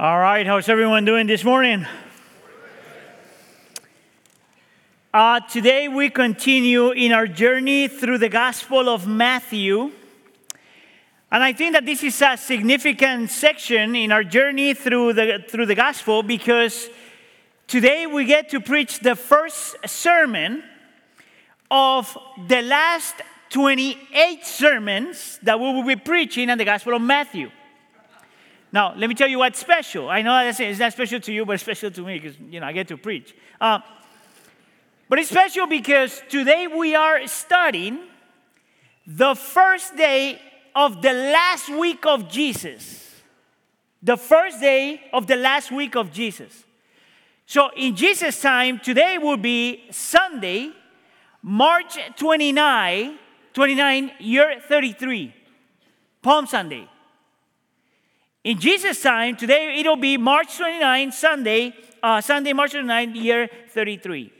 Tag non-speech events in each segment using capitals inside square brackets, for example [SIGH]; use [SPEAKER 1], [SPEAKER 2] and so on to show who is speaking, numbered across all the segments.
[SPEAKER 1] All right, how's everyone doing this morning? Uh, today we continue in our journey through the Gospel of Matthew. And I think that this is a significant section in our journey through the, through the Gospel because today we get to preach the first sermon of the last 28 sermons that we will be preaching in the Gospel of Matthew. Now, let me tell you what's special. I know that it's not special to you, but it's special to me because, you know, I get to preach. Uh, but it's special because today we are studying the first day of the last week of Jesus. The first day of the last week of Jesus. So in Jesus' time, today will be Sunday, March 29, 29, year 33, Palm Sunday. In Jesus' time, today it'll be March 29, Sunday, uh, Sunday, March 29, year 33.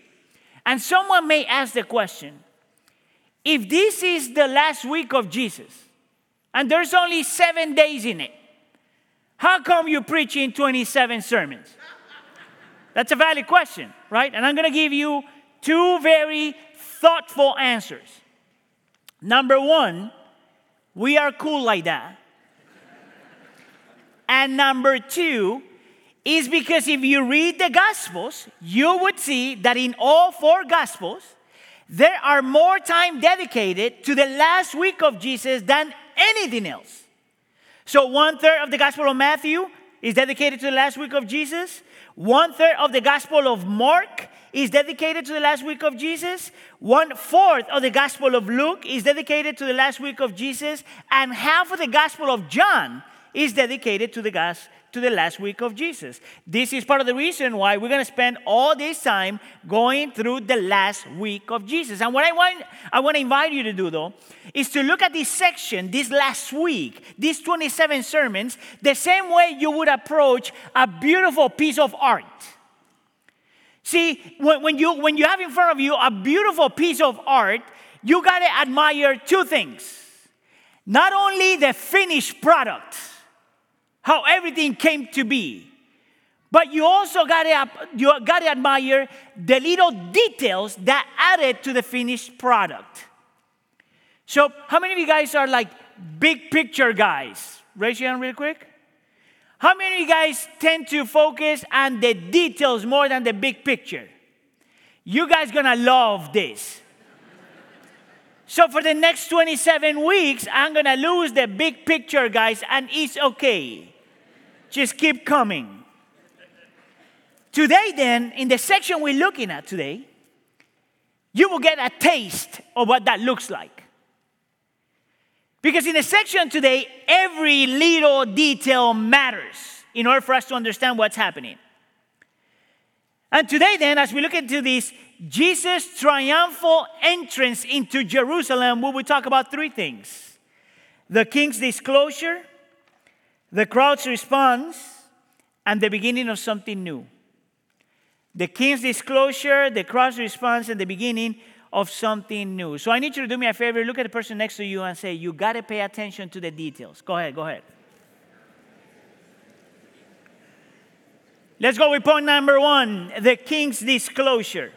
[SPEAKER 1] And someone may ask the question if this is the last week of Jesus, and there's only seven days in it, how come you're preaching 27 sermons? That's a valid question, right? And I'm going to give you two very thoughtful answers. Number one, we are cool like that. And number two is because if you read the Gospels, you would see that in all four Gospels, there are more time dedicated to the last week of Jesus than anything else. So, one third of the Gospel of Matthew is dedicated to the last week of Jesus. One third of the Gospel of Mark is dedicated to the last week of Jesus. One fourth of the Gospel of Luke is dedicated to the last week of Jesus. And half of the Gospel of John is dedicated to the gas to the last week of Jesus. This is part of the reason why we're going to spend all this time going through the last week of Jesus. And what I want I want to invite you to do though is to look at this section this last week, these 27 sermons, the same way you would approach a beautiful piece of art. See, when, when you when you have in front of you a beautiful piece of art, you got to admire two things. Not only the finished product, how everything came to be. But you also got to, admire the little details that added to the finished product. So, how many of you guys are like big picture guys? Raise your hand real quick. How many of you guys tend to focus on the details more than the big picture? You guys gonna love this. so for the next 27 weeks, I'm gonna lose the big picture, guys, and it's okay. Just keep coming. Today, then, in the section we're looking at today, you will get a taste of what that looks like. Because in the section today, every little detail matters in order for us to understand what's happening. And today, then, as we look into this Jesus' triumphal entrance into Jerusalem, we will talk about three things the king's disclosure, the crowd's response and the beginning of something new. The king's disclosure, the crowd's response, and the beginning of something new. So I need you to do me a favor. Look at the person next to you and say, You got to pay attention to the details. Go ahead, go ahead. Let's go with point number one the king's disclosure.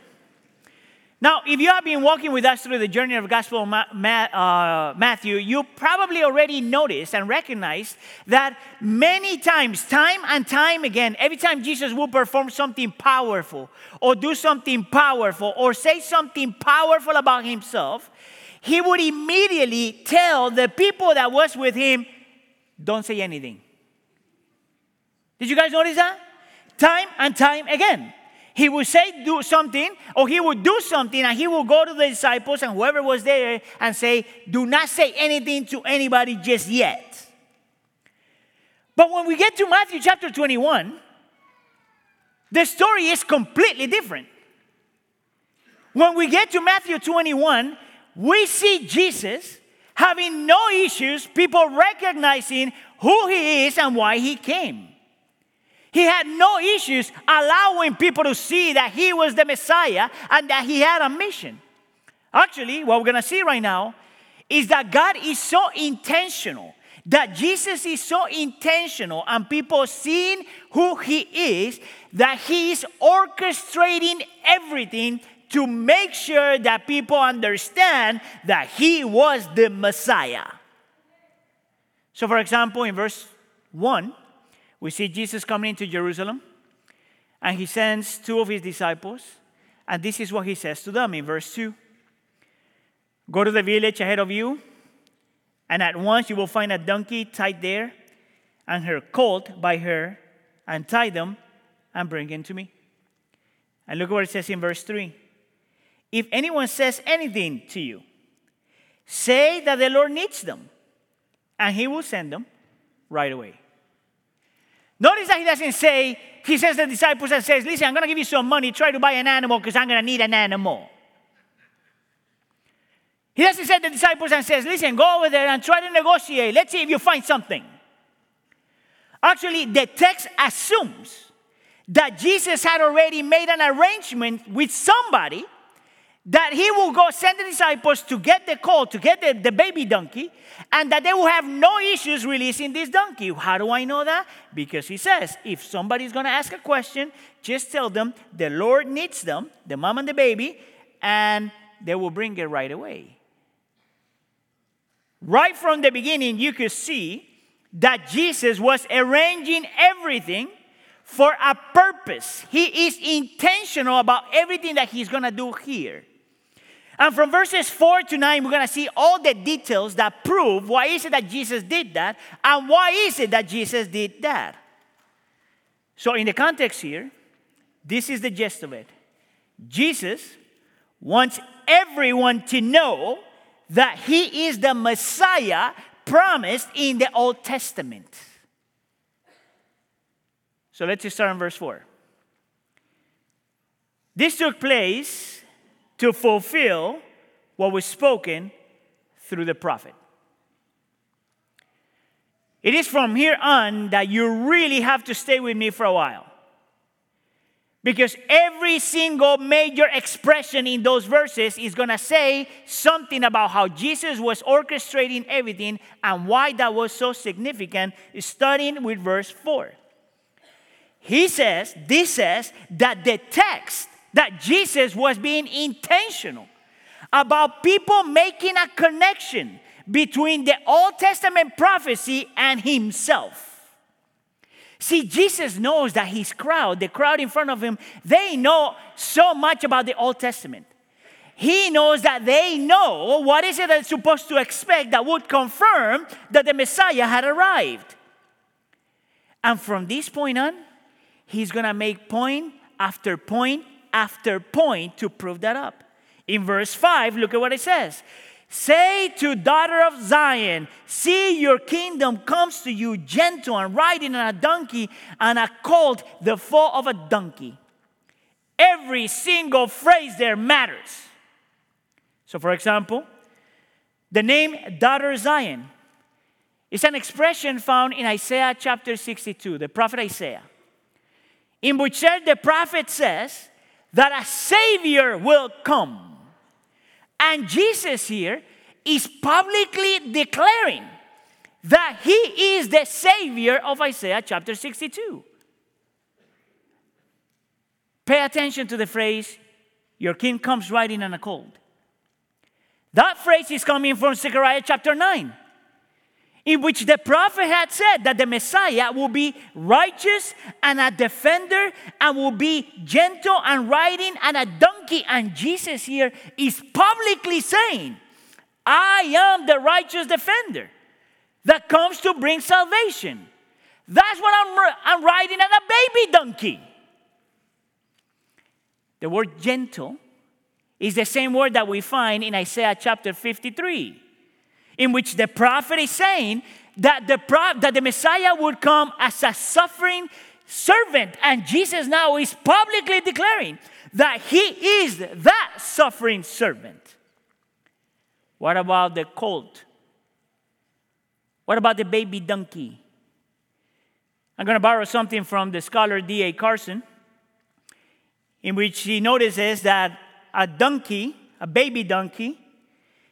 [SPEAKER 1] Now, if you have been walking with us through the journey of Gospel of uh, Matthew, you probably already noticed and recognized that many times, time and time again, every time Jesus will perform something powerful or do something powerful or say something powerful about himself, he would immediately tell the people that was with him, don't say anything. Did you guys notice that? Time and time again he would say do something or he would do something and he would go to the disciples and whoever was there and say do not say anything to anybody just yet. But when we get to matthew chapter 21 the story is completely different. When we get to matthew 21 we see jesus having no issues people recognizing who he is and why he came he had no issues allowing people to see that he was the Messiah and that he had a mission. Actually, what we're going to see right now is that God is so intentional. that Jesus is so intentional and people seeing who he is that he is orchestrating everything to make sure that people understand that he was the Messiah. So, for example, in verse 1, we see Jesus coming into Jerusalem and he sends two of his disciples, and this is what he says to them in verse 2 Go to the village ahead of you and at once you will find a donkey tied there and her colt by her, and tie them and bring it to me. And look what it says in verse 3. If anyone says anything to you, say that the Lord needs them, and he will send them right away. Notice that he doesn't say, he says to the disciples and says, Listen, I'm going to give you some money, try to buy an animal because I'm going to need an animal. He doesn't say to the disciples and says, listen, go over there and try to negotiate. Let's see if you find something. Actually, the text assumes that Jesus had already made an arrangement with somebody that he will go send the disciples to get the colt, to get the, the baby donkey, and that they will have no issues releasing this donkey. How do I know that? Because he says, if somebody's going to ask a question, just tell them the Lord needs them, the mom and the baby, and they will bring it right away. Right from the beginning, you could see that Jesus was arranging everything for a purpose. He is intentional about everything that he's going to do here. And from verses 4 to 9, we're going to see all the details that prove why is it that Jesus did that and why is it that Jesus did that. So, in the context here, this is the gist of it. Jesus wants everyone to know that he is the Messiah promised in the Old Testament. So let's just start in verse 4. This took place to fulfill what was spoken through the prophet. It is from here on that you really have to stay with me for a while. Because every single major expression in those verses is going to say something about how Jesus was orchestrating everything and why that was so significant, starting with verse 4. He says, this says that the text that Jesus was being intentional about people making a connection between the Old Testament prophecy and himself. See, Jesus knows that his crowd, the crowd in front of him, they know so much about the Old Testament. He knows that they know what is it they're supposed to expect that would confirm that the Messiah had arrived. And from this point on, he's to make point after point after point to prove that up. In verse 5, look at what it says. Say to daughter of Zion, see your kingdom comes to you gentle and riding on a donkey and a colt, the foal of a donkey. Every single phrase there matters. So, for example, the name daughter Zion is an expression found in Isaiah chapter 62, the prophet Isaiah, in which the prophet says that a savior will come and Jesus here is publicly declaring that he is the savior of Isaiah chapter 62. Pay attention to the phrase, Your king comes riding on a colt. That phrase is coming from Zechariah chapter 9 in which the prophet had said that the Messiah will be righteous and a defender and will be gentle and riding on a donkey. And Jesus here is publicly saying, I am the righteous defender that comes to bring salvation. That's what I'm, I'm riding on a baby donkey. The word gentle is the same word that we find in Isaiah chapter 53 in which the prophet is saying that the, that the Messiah would come as a suffering servant. And Jesus now is publicly declaring that he is that suffering servant. What about the colt? What about the baby donkey? I'm going to borrow something from the scholar D.A. Carson, in which he notices that a donkey, a baby donkey,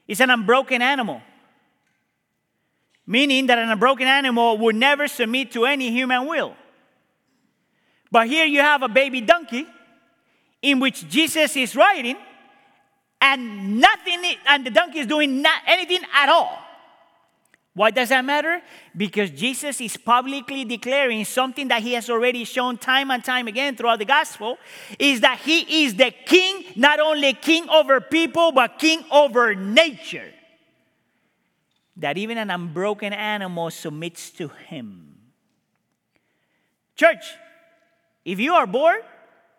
[SPEAKER 1] is an unbroken animal meaning that an unbroken animal would never submit to any human will. But here you have a baby donkey in which Jesus is riding, and nothing, and the donkey is doing not anything at all. Why does that matter? Because Jesus is publicly declaring something that he has already shown time and time again throughout the gospel is that he is the king, not only king over people, but king over nature. That even an unbroken animal submits to him. Church, if you are bored,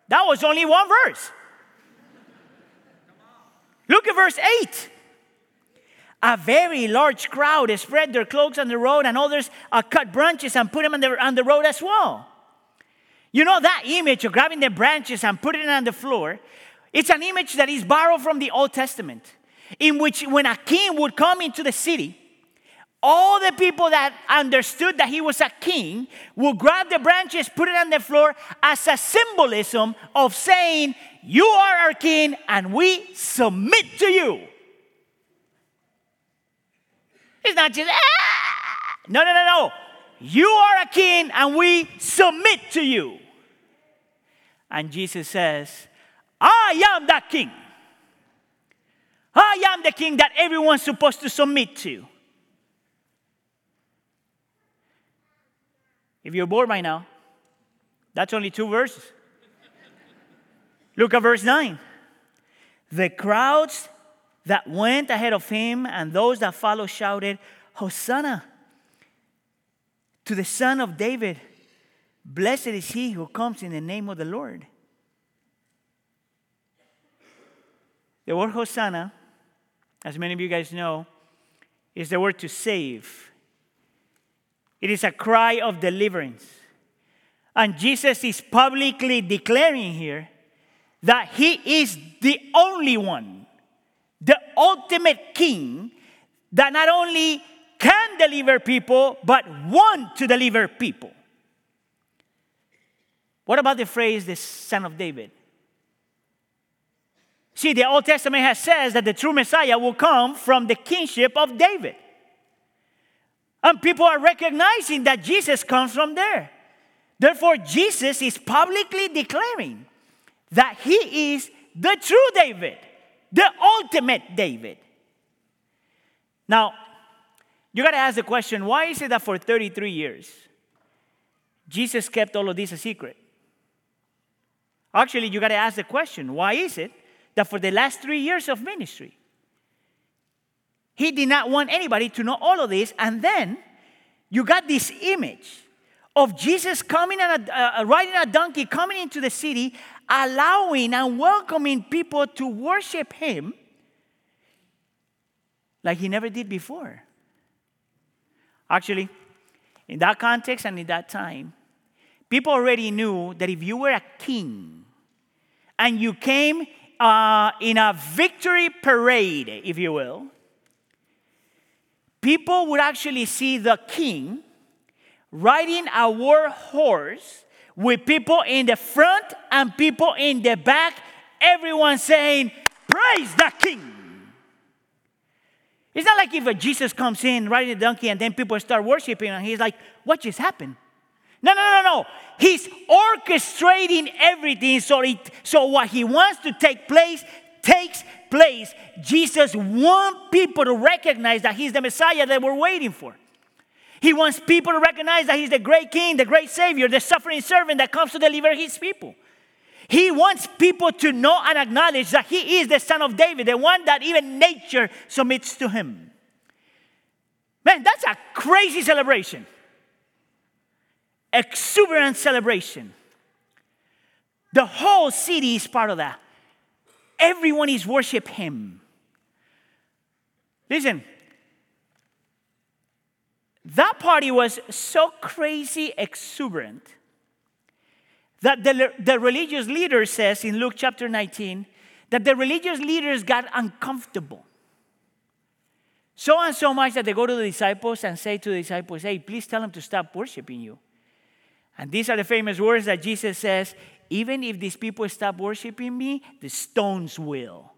[SPEAKER 1] that was only one verse. Look at verse 8. A very large crowd spread their cloaks on the road, and others uh, cut branches and put them on the, on the road as well. You know that image of grabbing the branches and putting it on the floor? It's an image that is borrowed from the Old Testament, in which when a king would come into the city, all the people that understood that he was a king would grab the branches, put it on the floor as a symbolism of saying, You are our king and we submit to you. It's not just, ah! no, no, no, no. You are a king and we submit to you. And Jesus says, I am that king. I am the king that everyone's supposed to submit to. If you're bored by now, that's only two verses. Look at verse 9. The crowds that went ahead of him and those that followed shouted, Hosanna to the Son of David. Blessed is he who comes in the name of the Lord. The word Hosanna, as many of you guys know, is the word to save it is a cry of deliverance. And Jesus is publicly declaring here that he is the only one, the ultimate king that not only can deliver people, but want to deliver people. What about the phrase, the son of David? See, the Old Testament has says that the true Messiah will come from the kingship of David. And people are recognizing that Jesus comes from there. Therefore, Jesus is publicly declaring that he is the true David, the ultimate David. Now, you got to ask the question why is it that for 33 years, Jesus kept all of this a secret? Actually, you got to ask the question why is it that for the last three years of ministry, he did not want anybody to know all of this. And then you got this image of Jesus coming on a, uh, riding a donkey, coming into the city, allowing and welcoming people to worship him like he never did before. Actually, in that context and in that time, people already knew that if you were a king and you came uh, in a victory parade, if you will, people would actually see the king riding a war horse with people in the front and people in the back, everyone saying, Praise the king. It's not like if Jesus comes in riding a donkey and then people start worshiping and he's like, What just happened? No, no, no, no. He's orchestrating everything so, it, so what he wants to take place takes place, Jesus wants people to recognize that He's the Messiah that we're waiting for. He wants people to recognize that He's the great King, the great Savior, the suffering servant that comes to deliver His people. He wants people to know and acknowledge that He is the Son of David, the one that even nature submits to Him. Man, that's a crazy celebration. Exuberant celebration. The whole city is part of that. Everyone is worship him. Listen, that party was so crazy exuberant that the, the religious leader says in Luke chapter 19 that the religious leaders got uncomfortable. So and so much that they go to the disciples and say to the disciples, Hey, please tell them to stop worshiping you. And these are the famous words that Jesus says even if these people stop worshiping me, the stones will.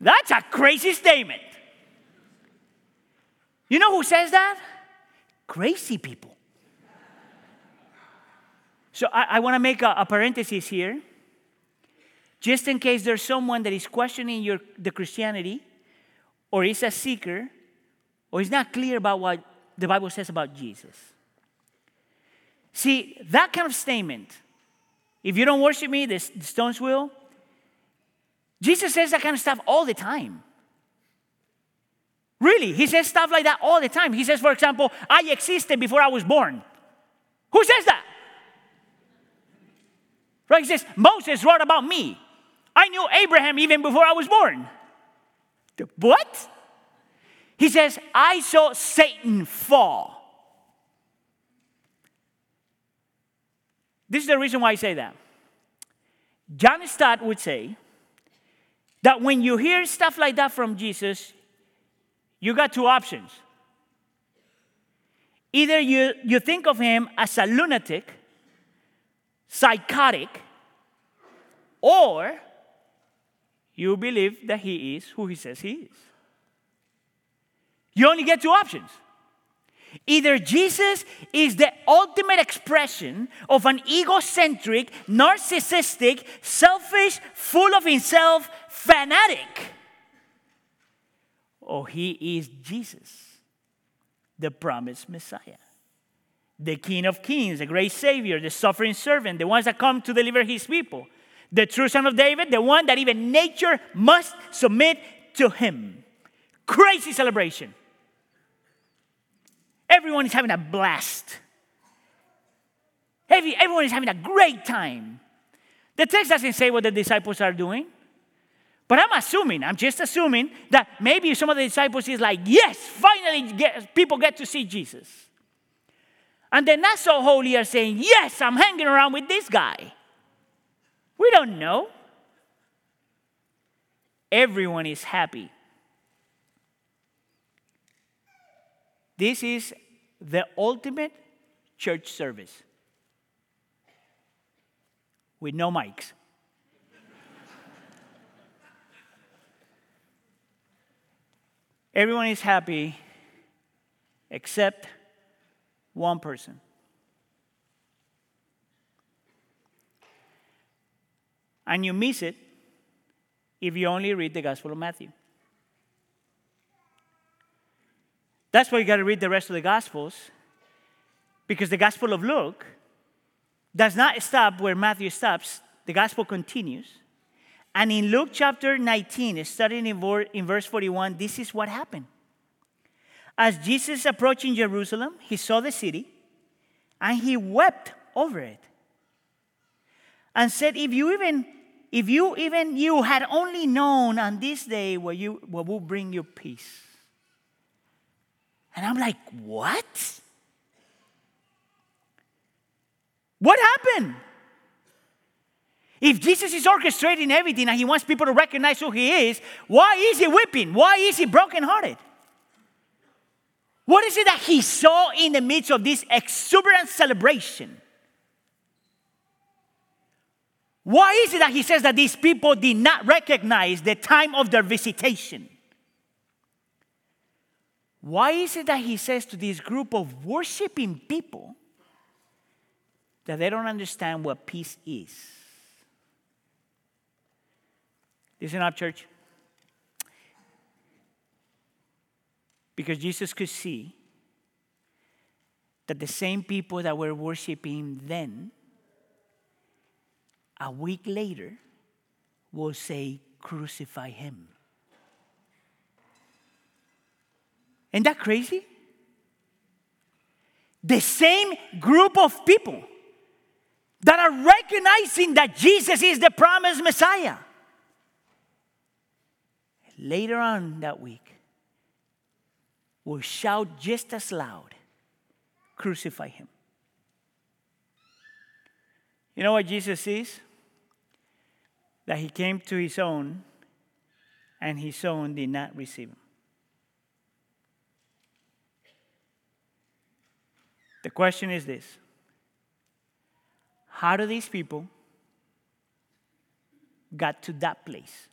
[SPEAKER 1] That's a crazy statement. You know who says that? crazy people. So I, I want to make a, a parenthesis here, just in case there's someone that is questioning your, the Christianity, or is a seeker, or is not clear about what the Bible says about Jesus. See, that kind of statement, if you don't worship me, the, stones will. Jesus says that kind of stuff all the time. Really, he says stuff like that all the time. He says, for example, I existed before I was born. Who says that? Right? He says, Moses wrote about me. I knew Abraham even before I was born. What? He says, I saw Satan fall. This is the reason why I say that. John Stott would say that when you hear stuff like that from Jesus, you got two options. Either you, you think of him as a lunatic, psychotic, or you believe that he is who he says he is. You only get two options. Either Jesus is the ultimate expression of an egocentric, narcissistic, selfish, full of himself fanatic or he is Jesus, the promised Messiah, the King of Kings, the great Savior, the suffering servant, the ones that come to deliver his people, the true Son of David, the one that even nature must submit to him. Crazy celebration. Everyone is having a blast. Everyone is having a great time. The text doesn't say what the disciples are doing. But I'm assuming, I'm just assuming that maybe some of the disciples is like, yes, finally get, people get to see Jesus. And the not so holy are saying, yes, I'm hanging around with this guy. We don't know. Everyone is happy. This is the ultimate church service with no mics. Everyone is happy except one person. And you miss it if you only read the Gospel of Matthew. That's why you got to read the rest of the Gospels, because the Gospel of Luke does not stop where Matthew stops, the Gospel continues. And in Luke chapter 19, starting in verse 41, this is what happened. As Jesus approached Jerusalem, he saw the city and he wept over it and said, If you even if you even you had only known on this day what you what will bring you peace. And I'm like, what? What happened? If Jesus is orchestrating everything and he wants people to recognize who he is, why is he weeping? Why is he brokenhearted? What is it that he saw in the midst of this exuberant celebration? Why is it that he says that these people did not recognize the time of their visitation? Why is it that he says to this group of worshiping people that they don't understand what peace is? Listen up, church. Because Jesus could see that the same people that were worshiping then, a week later, will say, Crucify him. Isn't that crazy? The same group of people that are recognizing that Jesus is the promised Messiah later on that week will shout just as loud crucify him. You know what Jesus says? That he came to his own, and his own did not receive him. The question is this How do these people got to that place?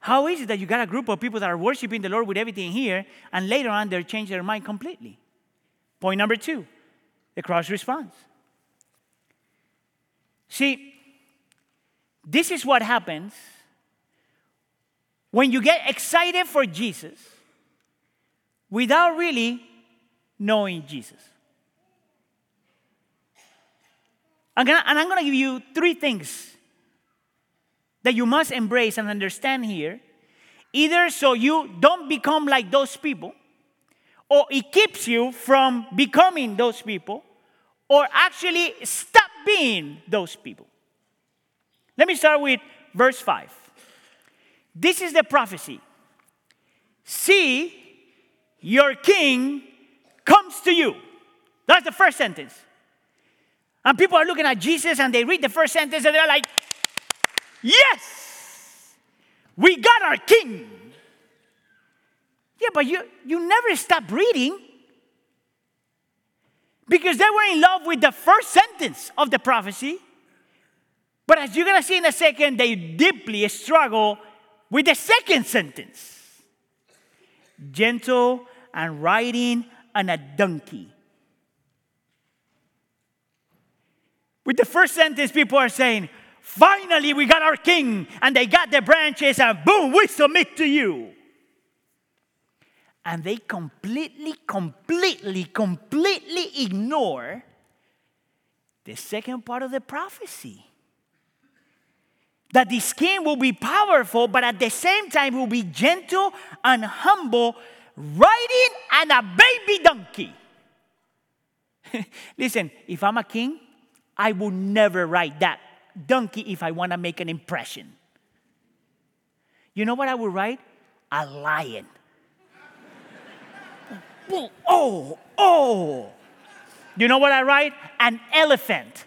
[SPEAKER 1] How is it that you got a group of people that are worshiping the Lord with everything here, and later on they change their mind completely? Point number two the cross response. See, this is what happens when you get excited for Jesus without really knowing Jesus. I'm gonna, and I'm going to give you three things that you must embrace and understand here. Either so you don't become like those people, or it keeps you from becoming those people, or actually stop being those people. Let me start with verse 5. This is the prophecy. See, your king comes to you. That's the first sentence. And people are looking at Jesus and they read the first sentence and they're like, Yes, we got our king. Yeah, but you, you never stop reading because they were in love with the first sentence of the prophecy. But as you're going to see in a second, they deeply struggle with the second sentence gentle and riding on a donkey. With the first sentence, people are saying, Finally, we got our king, and they got the branches, and boom, we submit to you. And they completely, completely, completely ignore the second part of the prophecy that this king will be powerful, but at the same time will be gentle and humble, riding on a baby donkey. [LAUGHS] Listen, if I'm a king, I will never ride that donkey if I want to make an impression. You know what I would ride? A lion. [LAUGHS] oh, oh. You know what I ride? An elephant.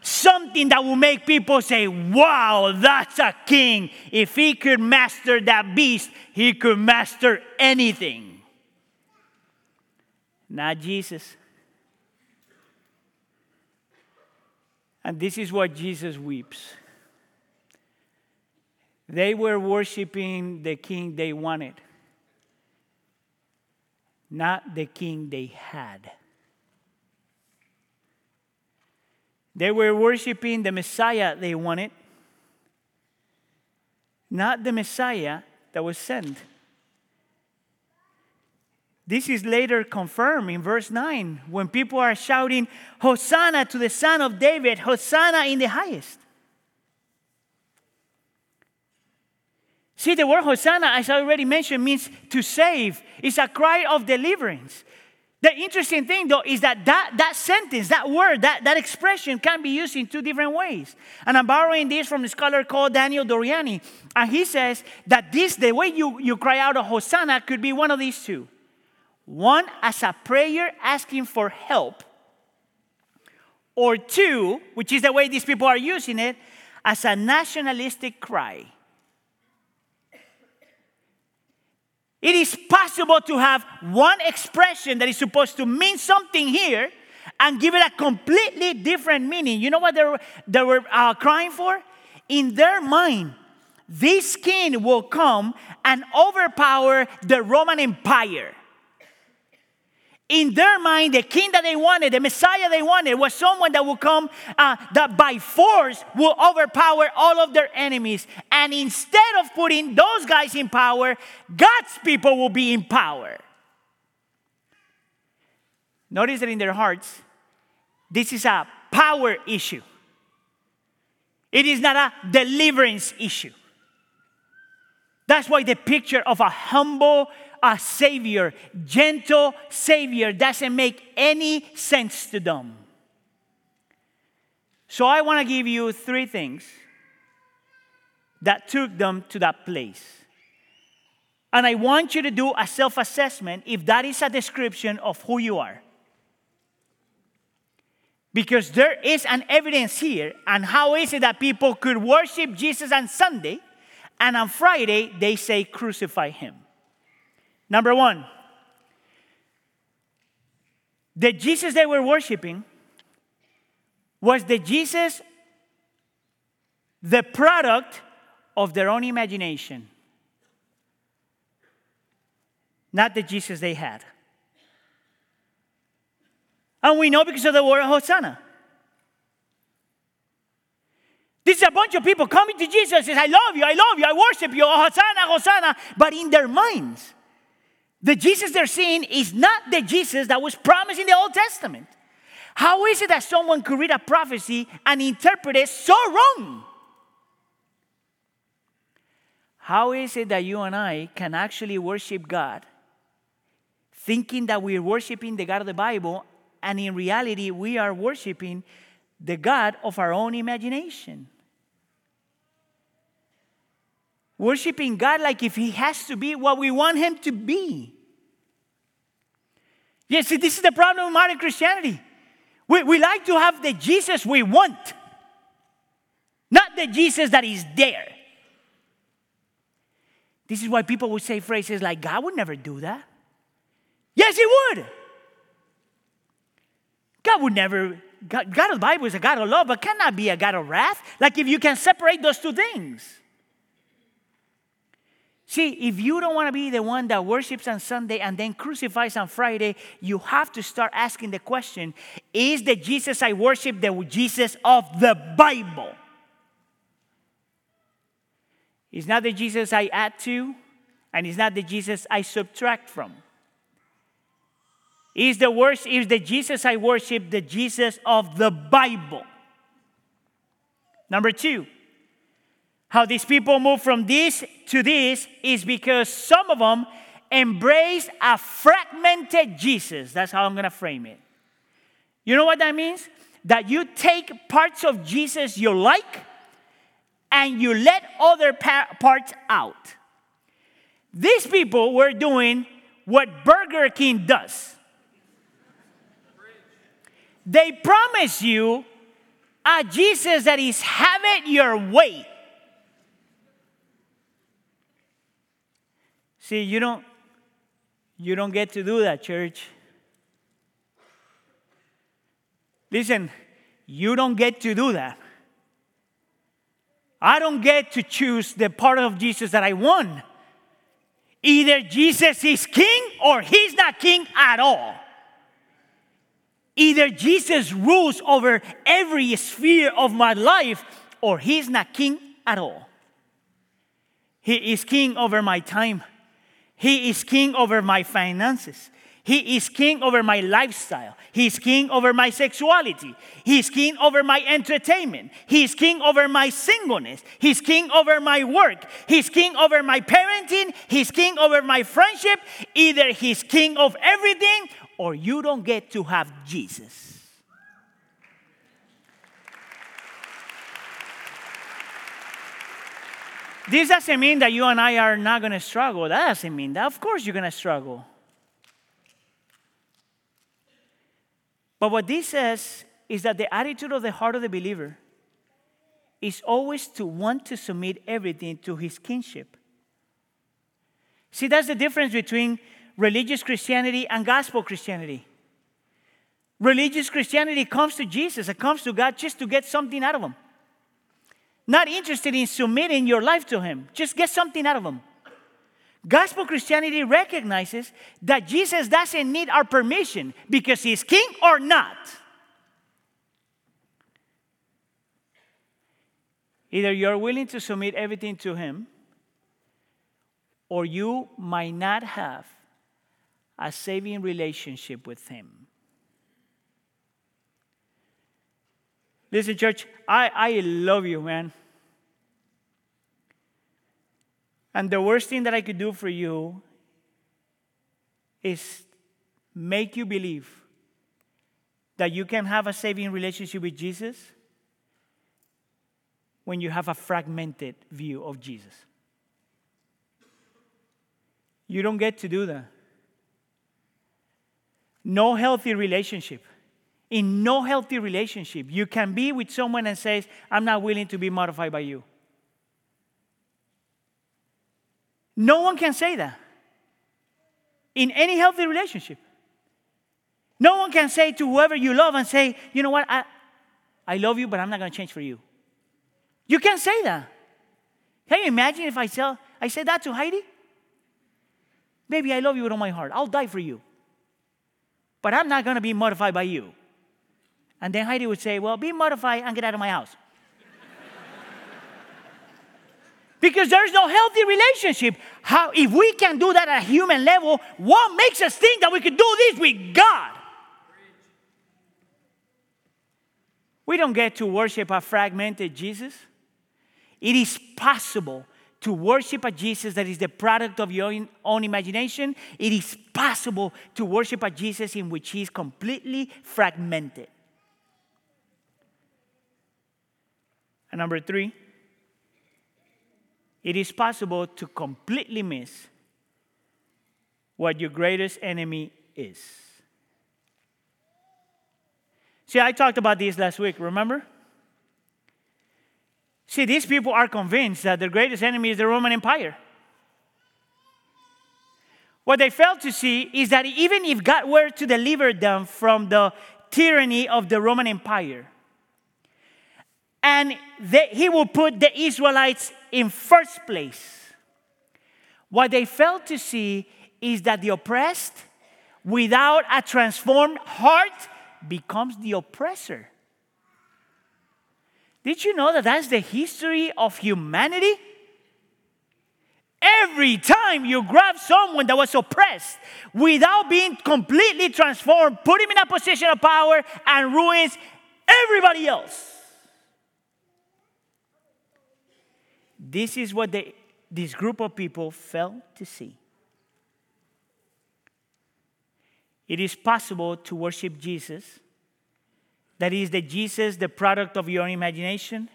[SPEAKER 1] Something that will make people say, wow, that's a king. If he could master that beast, he could master anything. Not Jesus. And this is what Jesus weeps. They were worshiping the king they wanted, not the king they had. They were worshiping the Messiah they wanted, not the Messiah that was sent. This is later confirmed in verse 9 when people are shouting, Hosanna to the Son of David, Hosanna in the highest. See, the word Hosanna, as I already mentioned, means to save. It's a cry of deliverance. The interesting thing, though, is that that, that sentence, that word, that, that expression can be used in two different ways. And I'm borrowing this from a scholar called Daniel Doriani. And he says that this, the way you, you cry out a Hosanna, could be one of these two. One, as a prayer asking for help. Or two, which is the way these people are using it, as a nationalistic cry. It is possible to have one expression that is supposed to mean something here and give it a completely different meaning. You know what they were, they were uh, crying for? In their mind, this king will come and overpower the Roman Empire in their mind, the king that they wanted, the Messiah they wanted, was someone that will come uh, that by force will overpower all of their enemies. And instead of putting those guys in power, God's people will be in power. Notice that in their hearts, this is a power issue, it is not a deliverance issue. That's why the picture of a humble, a savior, gentle savior, doesn't make any sense to them. So I want to give you three things that took them to that place. And I want you to do a self assessment if that is a description of who you are. Because there is an evidence here, and how is it that people could worship Jesus on Sunday, and on Friday they say, crucify him? Number one, the Jesus they were worshiping was the Jesus, the product of their own imagination. not the Jesus they had. And we know because of the word Hosanna. This is a bunch of people coming to Jesus and says, I love you, I love you, I worship you, oh, Hosanna, Hosanna. But in their minds, the Jesus they're seeing is not the Jesus that was promised in the Old Testament. How is it that someone could read a prophecy and interpret it so wrong? How is it that you and I can actually worship God thinking that we're worshiping the God of the Bible, and in reality, we are worshiping the God of our own imagination? Worshiping God like if He has to be what we want Him to be. Yes, see, this is the problem of modern Christianity. We, we like to have the Jesus we want, not the Jesus that is there. This is why people would say phrases like, God would never do that. Yes, He would. God would never, God, God of the Bible is a God of love, but cannot be a God of wrath. Like if you can separate those two things. See, if you don't want to be the one that worships on Sunday and then crucifies on Friday, you have to start asking the question Is the Jesus I worship the Jesus of the Bible? It's not the Jesus I add to, and it's not the Jesus I subtract from. Is the worst is the Jesus I worship the Jesus of the Bible? Number two, how these people move from this to this is because some of them embrace a fragmented Jesus. That's how I'm going to frame it. You know what that means? That you take parts of Jesus you like and you let other parts out. These people were doing what Burger King does. They promise you a Jesus that is have it your way. See, you don't you don't get to do that, church. Listen, you don't get to do that. I don't get to choose the part of Jesus that I want. Either Jesus is king or he's not king at all. Either Jesus rules over every sphere of my life or he's not king at all. He is king over my time. He is king over my finances. He is king over my lifestyle. He's king over my sexuality. He's king over my entertainment. He's king over my singleness. He's king over my work. He's king over my parenting. He's king over my friendship. Either he's king of everything or you don't get to have Jesus. This doesn't mean that you and I are not going to struggle. That doesn't mean that. Of course, you're going to struggle. But what this says is that the attitude of the heart of the believer is always to want to submit everything to his kingship. See, that's the difference between religious Christianity and gospel Christianity. Religious Christianity comes to Jesus, it comes to God just to get something out of Him. Not interested in submitting your life to Him, just get something out of Him. Gospel Christianity recognizes that Jesus doesn't need our permission because he's king or not. Either you're willing to submit everything to him, or you might not have a saving relationship with him. Listen, church, I, I love you, man. And the worst thing that I could do for you is make you believe that you can have a saving relationship with Jesus when you have a fragmented view of Jesus. You don't get to do that. No healthy relationship. In no healthy relationship, you can be with someone and says, I'm not willing to be modified by you. No one can say that in any healthy relationship. No one can say to whoever you love and say, you know what, I, I love you, but I'm not going to change for you. You can't say that. Can you imagine if I, tell, I said that to Heidi? Baby, I love you with all my heart. I'll die for you. But I'm not going to be modified by you. And then Heidi would say, Well, be modified and get out of my house. because there's no healthy relationship. How, if we can do that at a human level, what makes us think that we could do this with God? We don't get to worship a fragmented Jesus. It is possible to worship a Jesus that is the product of your own imagination. It is possible to worship a Jesus in which he is completely fragmented. And number three, it is possible to completely miss what your greatest enemy is. See, I talked about this last week, remember? See, these people are convinced that their greatest enemy is the Roman Empire. What they fail to see is that even if God were to deliver them from the tyranny of the Roman Empire, and they, he will put the Israelites in first place, what they failed to see is that the oppressed, without a transformed heart, becomes the oppressor. Did you know that that's the history of humanity? Every time you grab someone that was oppressed without being completely transformed, put him in a position of power and ruins everybody else. This is what they, this group of people failed to see. It is possible to worship Jesus that is the Jesus, the product of your imagination.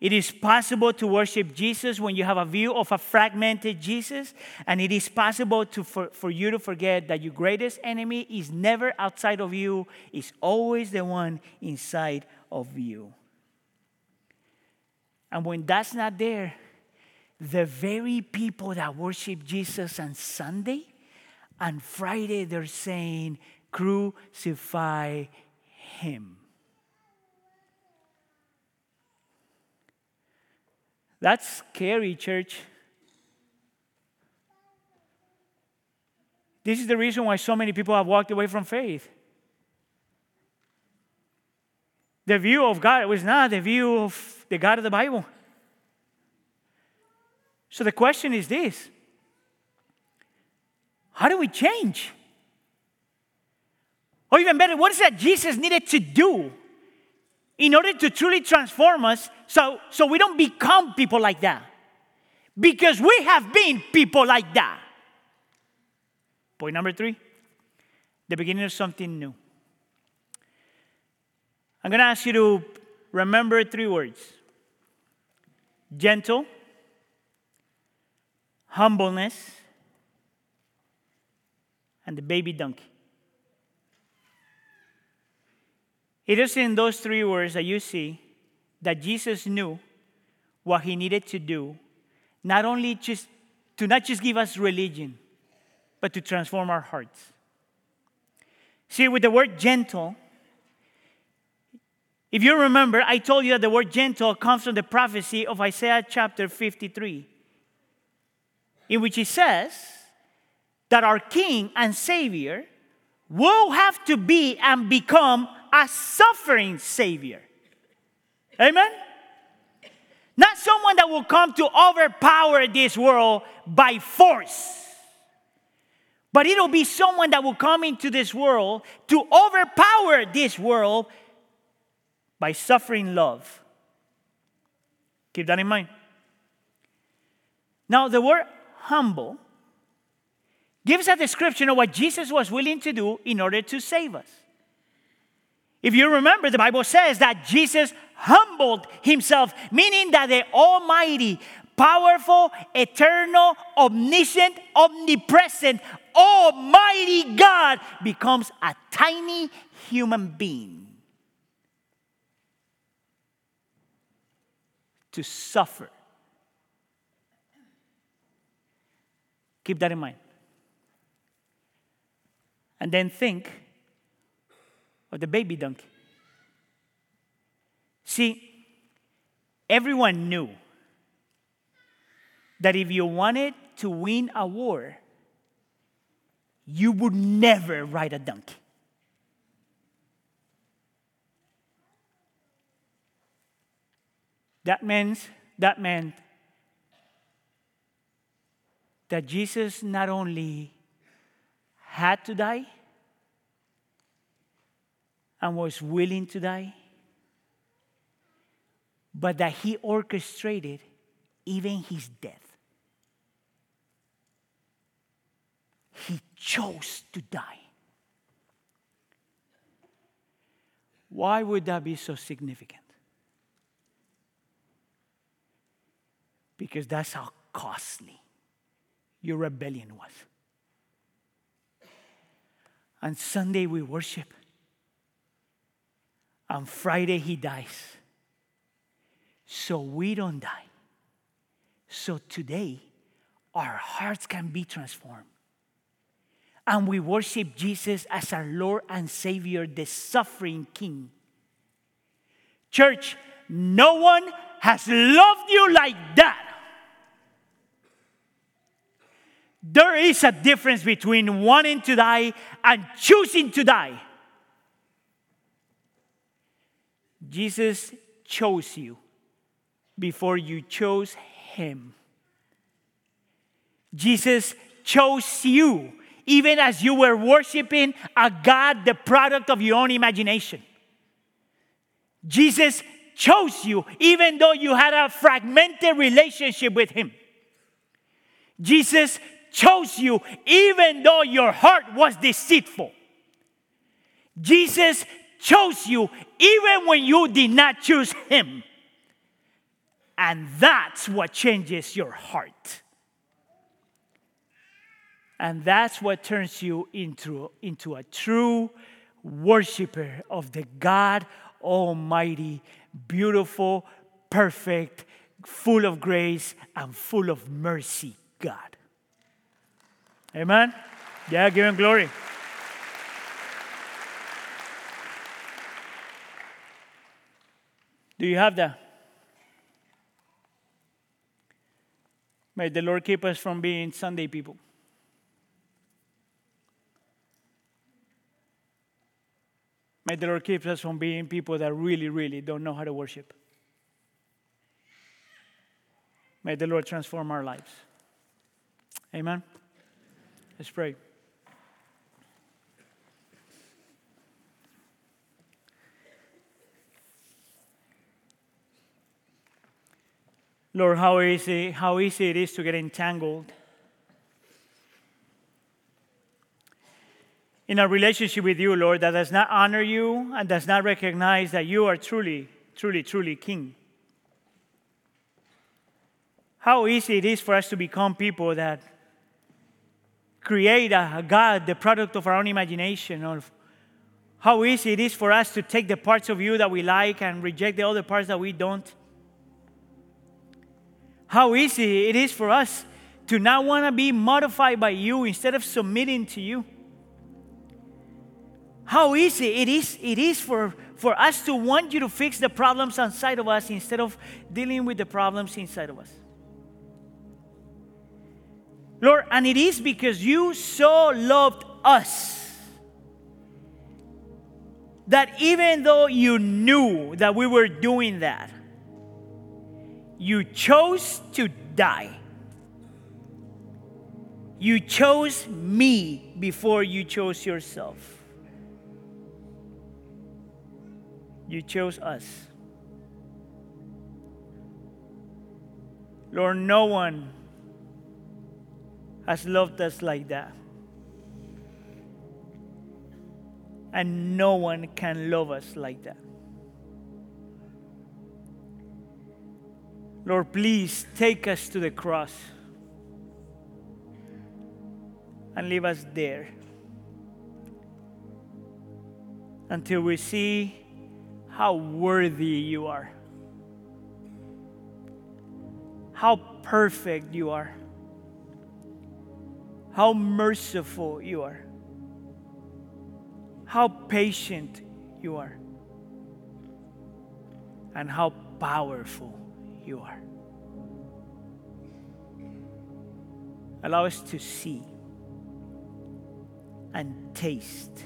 [SPEAKER 1] It is possible to worship Jesus when you have a view of a fragmented Jesus, and it is possible to, for, for you to forget that your greatest enemy is never outside of you, is always the one inside of you. And when that's not there, the very people that worship Jesus on Sunday, on Friday, they're saying, Crucify him. That's scary, church. This is the reason why so many people have walked away from faith. The view of God was not the view of the God of the Bible. So the question is this How do we change? Or even better, what is that Jesus needed to do in order to truly transform us so, so we don't become people like that? Because we have been people like that. Point number three the beginning of something new. I'm going to ask you to remember three words gentle, humbleness, and the baby donkey. It is in those three words that you see that Jesus knew what he needed to do, not only just to not just give us religion, but to transform our hearts. See, with the word gentle, if you remember, I told you that the word gentle comes from the prophecy of Isaiah chapter 53, in which it says that our King and Savior will have to be and become a suffering Savior. Amen? Not someone that will come to overpower this world by force, but it'll be someone that will come into this world to overpower this world by suffering love. Keep that in mind. Now, the word humble gives a description of what Jesus was willing to do in order to save us. If you remember, the Bible says that Jesus humbled himself, meaning that the Almighty, powerful, eternal, omniscient, omnipresent, Almighty God becomes a tiny human being to suffer. Keep that in mind. And then think of the baby donkey. See, everyone knew that if you wanted to win a war, you would never ride a donkey. That means that meant that Jesus not only had to die and was willing to die, but that he orchestrated even his death. He chose to die. Why would that be so significant? Because that's how costly your rebellion was. On Sunday, we worship. On Friday, he dies. So we don't die. So today, our hearts can be transformed. And we worship Jesus as our Lord and Savior, the suffering King. Church, no one has loved you like that. There is a difference between wanting to die and choosing to die. Jesus chose you before you chose him. Jesus chose you even as you were worshiping a God, the product of your own imagination. Jesus chose you even though you had a fragmented relationship with him. Jesus chose you even though your heart was deceitful. Jesus chose you even when you did not choose him. And that's what changes your heart. And that's what turns you into, into a true worshiper of the God Almighty, beautiful, perfect, full of grace, and full of mercy God. Amen? Yeah, give him glory. Do you have that? May the Lord keep us from being Sunday people. May the Lord keep us from being people that really, really don't know how to worship. May the Lord transform our lives. Amen. Let's pray. Lord, how easy, how easy it is to get entangled in a relationship with you, Lord, that does not honor you and does not recognize that you are truly, truly, truly King. How easy it is for us to become people that create a, God, the product of our own imagination, or how easy it is for us to take the parts of you that we like and reject the other parts that we don't. How easy it is for us to not want to be modified by you instead of submitting to you. How easy it is, it is for, for us to want you to fix the problems outside of us instead of dealing with the problems inside of us. Lord, and it is because you so loved us that even though you knew that we were doing that, you chose to die. You chose me before you chose yourself. You chose us. Lord, no one has loved us like that. And no one can love us like that. Lord, please take us to the cross and leave us there until we see how worthy you are, how perfect you are how merciful you are, how patient you are, and how powerful you are. Allow us to see and taste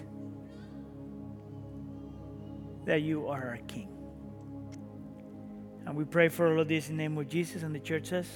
[SPEAKER 1] that you are our King. And we pray for all of this in the name of Jesus, and the church says,